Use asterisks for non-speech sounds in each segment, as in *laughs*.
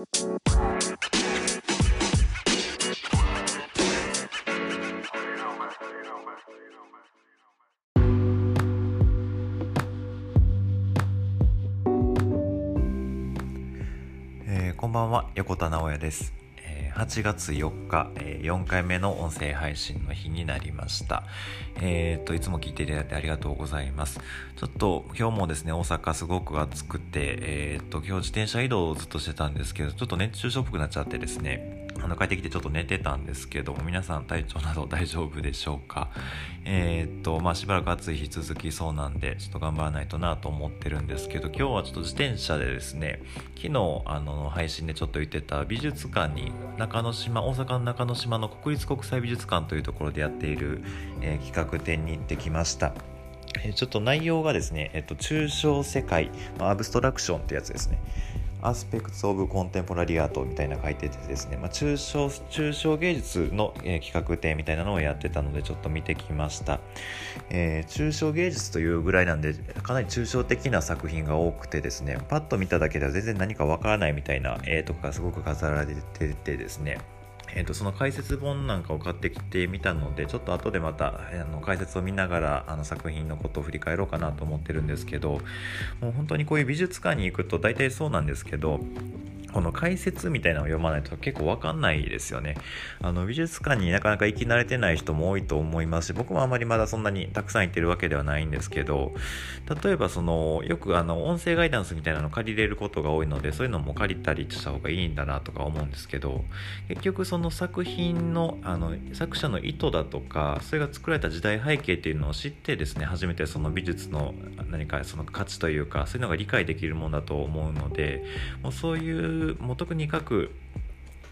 えーこんばんは横田直也です、8月4日、えー4回目の音声配信の日になりました。えっ、といつも聞いていただいてありがとうございます。ちょっと今日もですね大阪すごく暑くてえっ、と今日自転車移動をずっとしてたんですけどちょっと熱中症っぽくなっちゃってですねあの帰ってきてちょっと寝てたんですけども皆さん体調など大丈夫でしょうか？えーっとまあしばらく暑い日続きそうなんでちょっと頑張らないとなと思ってるんですけど今日はちょっと自転車でですね昨日あの配信でちょっと言ってた美術館に中之島大阪の中之島の国立国際美術館というところでやっている、えー企画展に行ってきましたちょっと内容がですね、えっと、抽象世界、アブストラクションってやつですね。アスペクツ・オブ・コンテンポラリーアートみたいな書いててですね、まあ、抽象抽象芸術の、えー企画展みたいなのをやってたのでちょっと見てきました、えー抽象芸術というぐらいなんでかなり抽象的な作品が多くてですねパッと見ただけでは全然何かわからないみたいな絵とかがすごく飾られててですね。えー、とその解説本なんかを買ってきてみたのでちょっと後でまたあの解説を見ながらあの作品のことを振り返ろうかなと思ってるんですけどもう本当にこういう美術館に行くと大体そうなんですけどこの解説みたいなのを読まないと結構わかんないですよね。あの美術館になかなか行き慣れてない人も多いと思いますし僕もあまりまだそんなにたくさん行ってるわけではないんですけど例えばそのよくあの音声ガイダンスみたいなの借りれることが多いのでそういうのも借りたりした方がいいんだなとか思うんですけど結局その作品のあの作者の意図だとかそれが作られた時代背景っていうのを知ってですね初めてその美術の何かその価値というかそういうのが理解できるものだと思うのでもうそういうもう特に各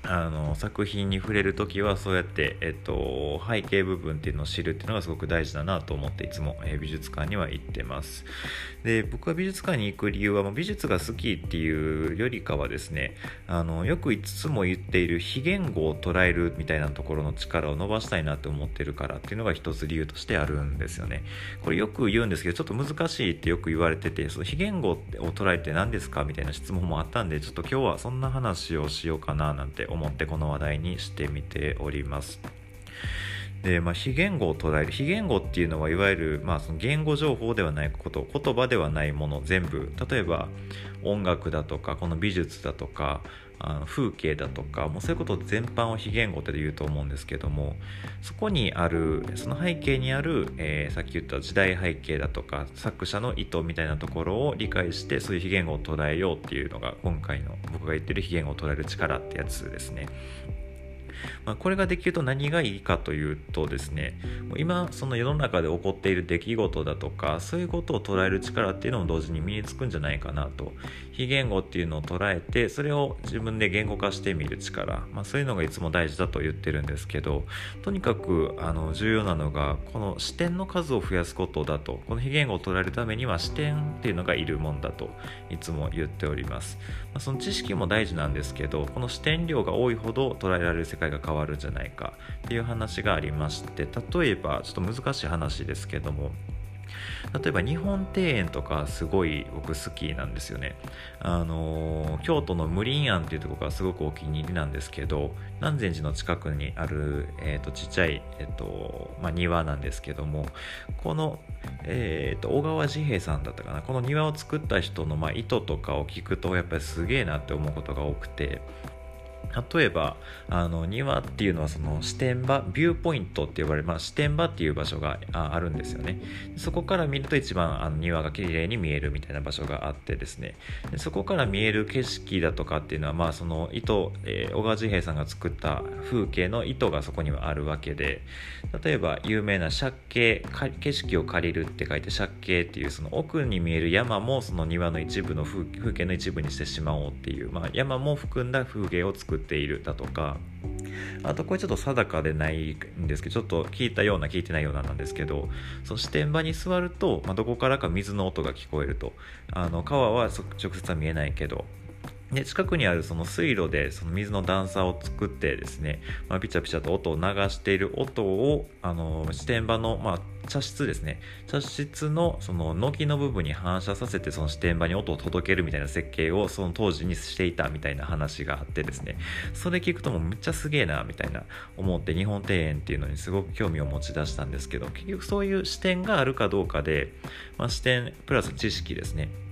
あの作品に触れる時はそうやって、えっと、背景部分っていうのを知るっていうのがすごく大事だなと思っていつも、え美術館には行ってます。で僕は美術館に行く理由はもう美術が好きっていうよりかはですねあのよくいつも言っている非言語を捉えるみたいなところの力を伸ばしたいなと思ってるからっていうのが一つ理由としてあるんですよね。これよく言うんですけどちょっと難しいってよく言われててその非言語を捉えて何ですかみたいな質問もあったんでちょっと今日はそんな話をしようかななんて思ってこの話題にしてみております。で、まあ、非言語を捉える非言語っていうのはいわゆる、まあ、その言語情報ではないこと言葉ではないもの全部。例えば音楽だとかこの美術だとかあの風景だとかもうそういうこと全般を非言語って言うと思うんですけどもそこにあるその背景にある、えーさっき言った時代背景だとか作者の意図みたいなところを理解してそういう非言語を捉えようっていうのが今回の僕が言ってる非言語を捉える力ってやつですね。まあ、これができると何がいいかというとですね今その世の中で起こっている出来事だとかそういうことを捉える力っていうのも同時に身につくんじゃないかなと。非言語っていうのを捉えてそれを自分で言語化してみる力、まあ、そういうのがいつも大事だと言ってるんですけどとにかくあの重要なのがこの視点の数を増やすことだと。この非言語を捉えるためには視点っていうのがいるもんだといつも言っております、まあ、その知識も大事なんですけどこの視点量が多いほど捉えられる世界が変わるんじゃないかっていう話がありまして例えばちょっと難しい話ですけども例えば日本庭園とかすごい僕好きなんですよね。あのー京都の無林庵っていうところがすごくお気に入りなんですけど南禅寺の近くにある、えー、とちっちゃい、えーとまあ、庭なんですけどもこの、えー、と小川治兵衛さんだったかなこの庭を作った人の、まあ、意図とかを聞くとやっぱりすげえなって思うことが多くて。例えばあの庭っていうのはその視点場ビューポイントって呼ばれる、まあ、視点場っていう場所があるんですよね。そこから見ると一番あの庭が綺麗に見えるみたいな場所があってですね。でそこから見える景色だとかっていうのはまあその意図、えー小川治兵衛さんが作った風景の意図がそこにはあるわけで例えば有名な借景景色を借りるって書いて借景っていうその奥に見える山もその庭の一部の風風景の一部にしてしまおうっていう、まあ、山も含んだ風景を作っているだとか。あとこれちょっと定かでないんですけどちょっと聞いたような聞いてないようななんですけどその視点場に座ると、まあ、どこからか水の音が聞こえると。あの川は直接は見えないけど。で近くにあるその水路でその水の段差を作ってですね、まあ、ピチャピチャと音を流している音をあの視点場の、まあ、茶室ですね。茶室のその軒の部分に反射させてその視点場に音を届けるみたいな設計をその当時にしていたみたいな話があってですね。それ聞くともうめっちゃすげえなみたいな思って日本庭園っていうのにすごく興味を持ち出したんですけど結局そういう視点があるかどうかで、まあ、視点プラス知識ですね。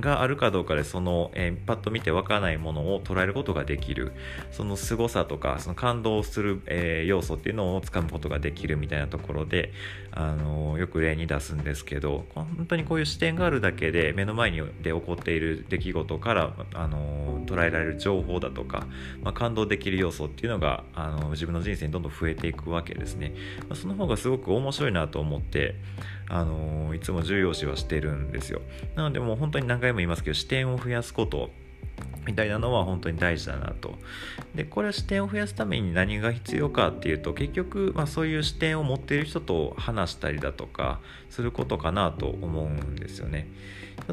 があるかどうかでその、えー、パッと見てわからないものを捉えることができる。その凄さとかその感動する、えー、要素っていうのをつかむことができるみたいなところで、あのー、よく例に出すんですけど本当にこういう視点があるだけで目の前にで起こっている出来事から、あの捉えられる情報だとか、まあ、感動できる要素っていうのが、あの自分の人生にどんどん増えていくわけですね、まあ、その方がすごく面白いなと思ってあのいつも重要視はしてるんですよなのでもう本当に何回も言いますけど視点を増やすことみたいなのは本当に大事だなと。で、これは視点を増やすために何が必要かっていうと、結局、まあ、そういう視点を持っている人と話したりだとかすることかなと思うんですよね。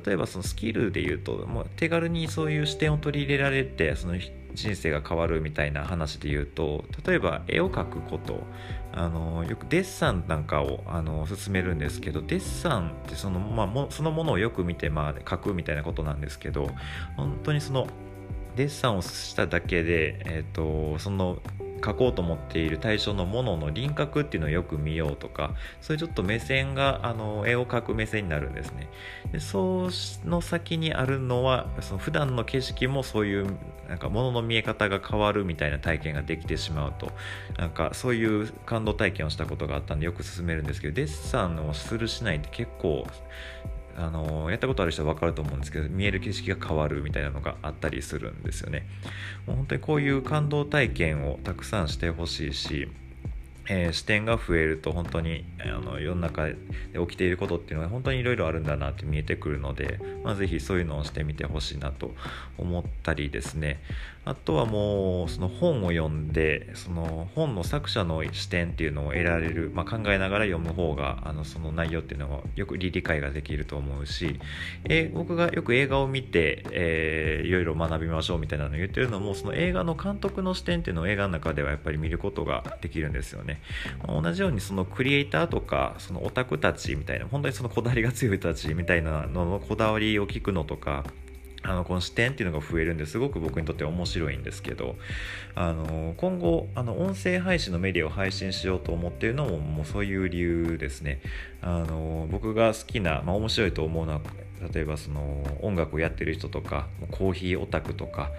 例えばそのスキルで言うと、もう手軽にそういう視点を取り入れられて、その人生が変わるみたいな話で言うと例えば絵を描くことあのよくデッサンなんかをあの進めるんですけどデッサンってその,、まあ、もそのものをよく見て、まあ、描くみたいなことなんですけど本当にそのデッサンをしただけで、えーとその描こうと思っている対象のものの輪郭っていうのをよく見ようとかそういうちょっと目線があの絵を描く目線になるんですね。でその先にあるのはその普段の景色もそういうなんか物の見え方が変わるみたいな体験ができてしまうと。なんかそういう感動体験をしたことがあったんでよく勧めるんですけどデッサンをするしないって結構あのやったことある人は分かると思うんですけど見える景色が変わるみたいなのがあったりするんですよね。もう本当にこういう感動体験をたくさんしてほしいしえー、視点が増えると本当にあの世の中で起きていることっていうのが本当にいろいろあるんだなって見えてくるので、まあ、ぜひそういうのをしてみてほしいなと思ったりですね。あとはもうその本を読んでその本の作者の視点っていうのを得られる、まあ、考えながら読む方があのその内容っていうのはよく理解ができると思うし、えー、僕がよく映画を見て、えー、いろいろ学びましょうみたいなのを言ってるのもその映画の監督の視点っていうのを映画の中ではやっぱり見ることができるんですよね。ね。同じようにそのクリエイターとかそのオタクたちみたいな本当にそのこだわりが強い人たちみたいなののこだわりを聞くのとかあのこの視点っていうのが増えるんですごく僕にとって面白いんですけどあの今後あの音声配信のメディアを配信しようと思っているのももうそういう理由ですねあの僕が好きな、まあ、面白いと思うのは例えばその音楽をやってる人とかコーヒーオタクとか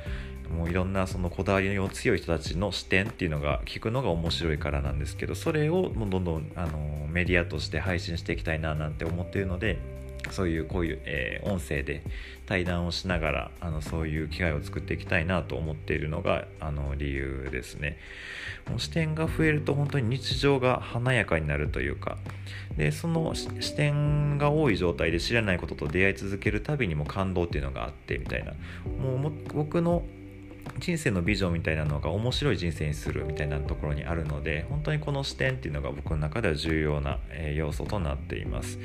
もういろんなそのこだわりの強い人たちの視点っていうのが聞くのが面白いからなんですけどそれをもうどんどんあのメディアとして配信していきたいななんて思っているのでそういうこういう、えー、音声で対談をしながらあのそういう機会を作っていきたいなと思っているのがあの理由ですね。もう視点が増えると本当に日常が華やかになるというかでその視点が多い状態で知らないことと出会い続けるたびにも感動っていうのがあってみたいな。もう僕の人生のビジョンみたいなのが面白い人生にするみたいなところにあるので本当にこの視点っていうのが僕の中では重要な要素となっています。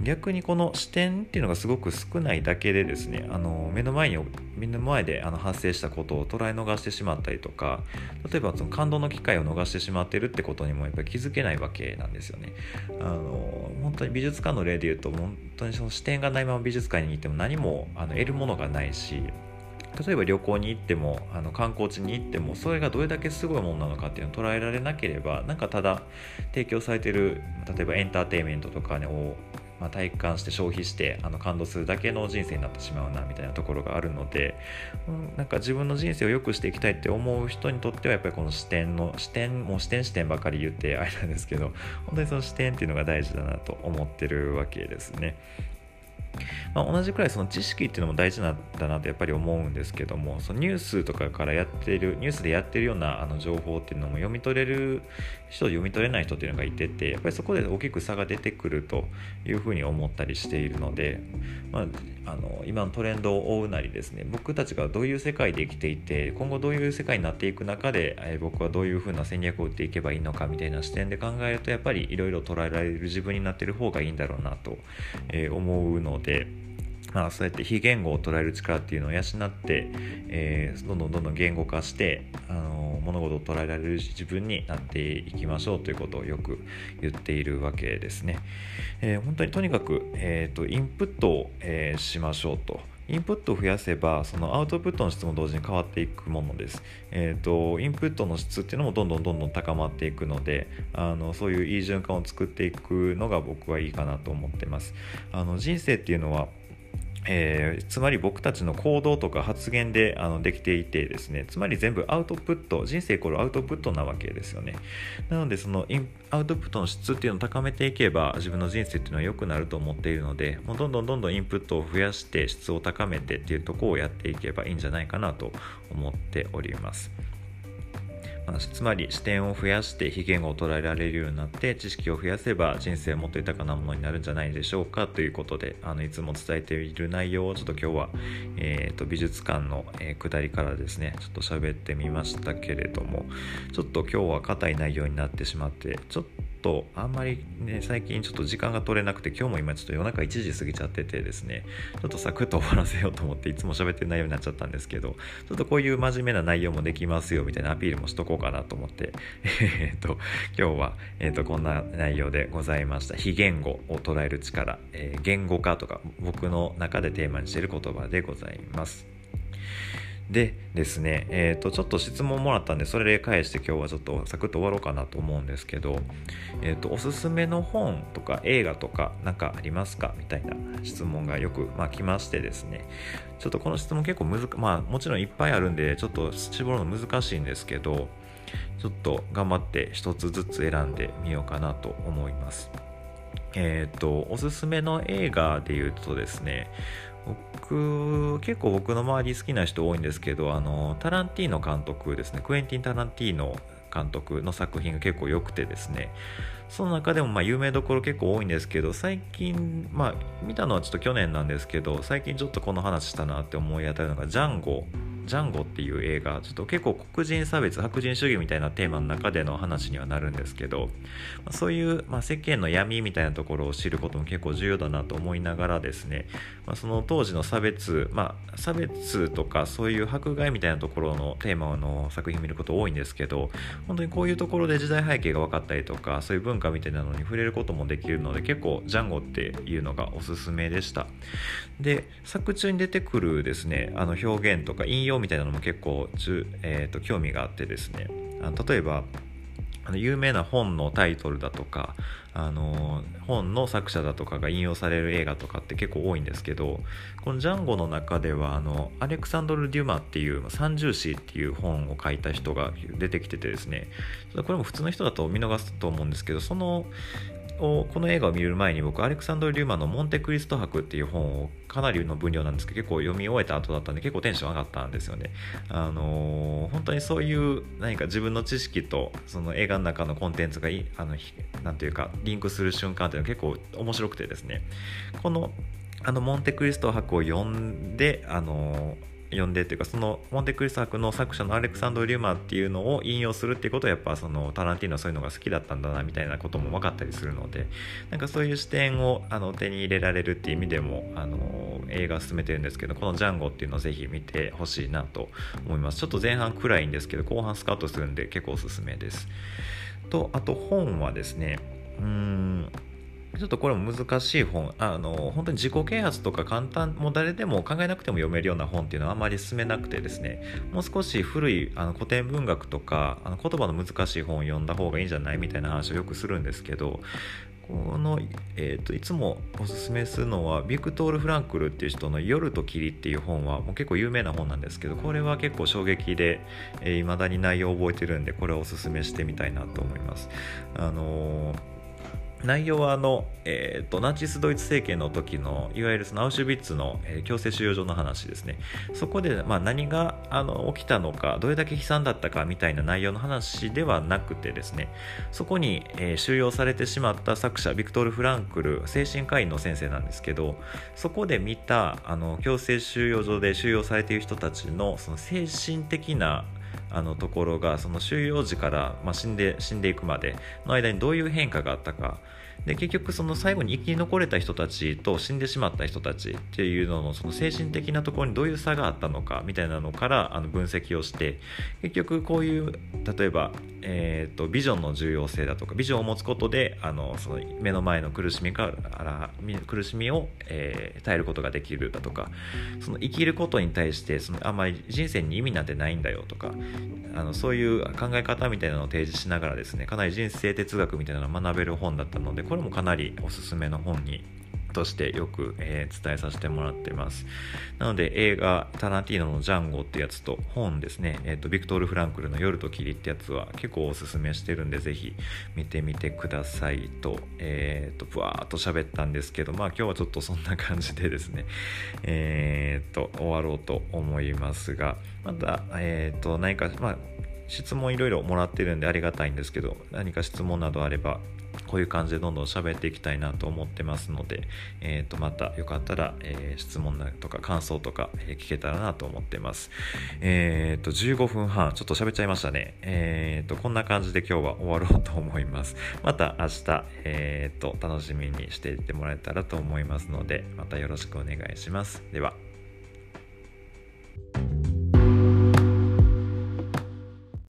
逆にこの視点っていうのがすごく少ないだけでですねあの目の前に目の前であの発生したことを捉え逃してしまったりとか例えばその感動の機会を逃してしまってるってことにもやっぱり気づけないわけなんですよね。あの本当に美術館の例で言うと本当にその視点がないまま美術館に行っても何もあの得るものがないし例えば旅行に行ってもあの観光地に行ってもそれがどれだけすごいものなのかっていうのを捉えられなければなんかただ提供されてる例えばエンターテインメントとかを、まあ、体感して消費してあの感動するだけの人生になってしまうなみたいなところがあるので、うん、なんか自分の人生を良くしていきたいって思う人にとってはやっぱりこの視点の視点もう視点視点ばかり言ってあれなんですけど本当にその視点っていうのが大事だなと思ってるわけですね。まあ、同じくらいその知識っていうのも大事なんだなとやっぱり思うんですけどもそのニュースとかからやってるニュースでやってるようなあの情報っていうのも読み取れる人読み取れない人っていうのがいててやっぱりそこで大きく差が出てくるというふうに思ったりしているので、まあ、あの今のトレンドを追うなりですね僕たちがどういう世界で生きていて今後どういう世界になっていく中で、え僕はどういうふうな戦略を打っていけばいいのかみたいな視点で考えるとやっぱりいろいろ捉えられる自分になってる方がいいんだろうなと、え思うので。まあ、そうやって非言語を捉える力っていうのを養って、えー、どんどんどんどん言語化してあの物事を捉えられる自分になっていきましょうということをよく言っているわけですね。えー、本当にとにかく、えーと、インプットを、えー、しましょうと。インプットを増やせばそのアウトプットの質も同時に変わっていくものです。えーと、インプットの質っていうのもどんどんどんどん高まっていくのであのそういういい循環を作っていくのが僕はいいかなと思ってます。あの人生っていうのはえー、つまり僕たちの行動とか発言であのできていてですねつまり全部アウトプット人生イコールアウトプットなわけですよね。なのでそのインアウトプットの質っていうのを高めていけば自分の人生っていうのは良くなると思っているのでもうどんどんどんどんインプットを増やして質を高めてっていうとこをやっていけばいいんじゃないかなと思っております。つまり視点を増やして非言語を捉えられるようになって知識を増やせば人生もっと豊かなものになるんじゃないでしょうか？ということであのいつも伝えている内容をちょっと今日は、えーと、美術館の、えー、下りからですねちょっと喋ってみましたけれどもちょっと今日は硬い内容になってしまってちょっととあんまりね最近ちょっと時間が取れなくて今日も今ちょっと夜中1時過ぎちゃっててですねちょっとサクッと終わらせようと思っていつも喋ってる内容になっちゃったんですけどちょっとこういう真面目な内容もできますよみたいなアピールもしとこうかなと思って *laughs* えっと今日は、えー、とこんな内容でございました。非言語を捉える力、えー、言語化とか僕の中でテーマにしている言葉でございます。でですね、えー、とちょっと質問もらったんでそれで返して今日はちょっとサクッと終わろうかなと思うんですけど、えー、とおすすめの本とか映画とか何かありますか？みたいな質問がよく、まあ、来ましてですねちょっとこの質問結構難まあもちろんいっぱいあるんでちょっと絞るの難しいんですけどちょっと頑張って一つずつ選んでみようかなと思います。えっ、ー、とおすすめの映画で言うとですね僕結構僕の周り好きな人多いんですけどあのタランティーノ監督ですね。クエンティン・タランティーノ監督の作品が結構良くてですね。その中でもま有名どころ結構多いんですけど最近まあ見たのはちょっと去年なんですけど最近ちょっとこの話したなって思い当たるのがジャンゴ。ジャンゴっていう映画ちょっと結構黒人差別白人主義みたいなテーマの中での話にはなるんですけど、そういう、まあ、世間の闇みたいなところを知ることも結構重要だなと思いながらですね、まあ、その当時の差別、まあ、差別とかそういう迫害みたいなところのテーマの作品を見ること多いんですけど本当にこういうところで時代背景が分かったりとかそういう文化みたいなのに触れることもできるので結構ジャンゴっていうのがおすすめでした。で作中に出てくるですねあの表現とか引用みたいなのも結構えーと、興味があってですね。あの例えばあの有名な本のタイトルだとかあの本の作者だとかが引用される映画とかって結構多いんですけどこの「ジャンゴ」の中ではあのアレクサンドル・デュマっていう「三重詩」っていう本を書いた人が出てきててですね。これも普通の人だと見逃すと思うんですけどそのをこの映画を見る前に僕アレクサンドル・リューマンの「モンテクリスト博」っていう本をかなりの分量なんですけど結構読み終えた後だったんで結構テンション上がったんですよね。あのー、本当にそういう何か自分の知識とその映画の中のコンテンツがあのなんていうかリンクする瞬間っていうのは結構面白くてですねこのあのモンテクリスト博を読んであのー読んでっていうかそのモンテクリスト博の作者のアレクサンド・リューマーっていうのを引用するっていうことはやっぱそのタランティーノはそういうのが好きだったんだなみたいなことも分かったりするのでなんかそういう視点をあの手に入れられるっていう意味でもあの映画を進めてるんですけどこの「ジャンゴ」っていうのをぜひ見てほしいなと思います。ちょっと前半暗いんですけど後半スカウトするんで結構おすすめです。とあと本はですねうんちょっとこれも難しい本あの本当に自己啓発とか簡単もう誰でも考えなくても読めるような本っていうのはあまり進めなくてですねもう少し古いあの古典文学とかあの言葉の難しい本を読んだ方がいいんじゃないみたいな話をよくするんですけどこの、えーと、いつもおすすめするのはビクトール・フランクルっていう人の「夜と霧」っていう本はもう結構有名な本なんですけどこれは結構衝撃でいま、えー、だに内容を覚えてるんでこれをおすすめしてみたいなと思います。あのー内容はあの、えーと、ナチス・ドイツ政権の時のいわゆるそのアウシュビッツの、えー、強制収容所の話ですね。そこで、まあ、何があの起きたのかどれだけ悲惨だったかみたいな内容の話ではなくてですね。そこに、えー、収容されてしまった作者ビクトル・フランクル精神科医の先生なんですけどそこで見たあの強制収容所で収容されている人たちのその精神的なあのところがその収容時から、まあ、死んで死んでいくまでの間にどういう変化があったか。で結局その最後に生き残れた人たちと死んでしまった人たちっていうののその精神的なところにどういう差があったのかみたいなのからあの分析をして結局こういう例えば、えーと、ビジョンの重要性だとかビジョンを持つことであのその目の前の苦しみから苦しみを、えー、耐えることができるだとかその生きることに対してそのあんまり人生に意味なんてないんだよとかあのそういう考え方みたいなのを提示しながらですねかなり人生哲学みたいなのを学べる本だったのでこれもかなりおすすめの本にとしてよく、えー、伝えさせてもらってます。なので映画タランティーノのジャンゴってやつと本ですね、えーと、ビクトール・フランクルの夜と霧ってやつは結構おすすめしてるんでぜひ見てみてくださいと、えっ、ー、と、ふわーっと喋ったんですけど、まあ今日はちょっとそんな感じでですね、*laughs* えっ、ー、と、終わろうと思いますが、また、えっ、ー、と、何か、まあ質問いろいろもらってるんでありがたいんですけど何か質問などあればこういう感じでどんどん喋っていきたいなと思ってますので、えー、とまたよかったら、えー、質問とか感想とか、え、聞けたらなと思ってます。えっ、ー、と、15分半、ちょっと喋っちゃいましたね。えっ、ー、と、こんな感じで今日は終わろうと思います。また明日、えっ、と、楽しみにしていってもらえたらと思いますので、またよろしくお願いします。では。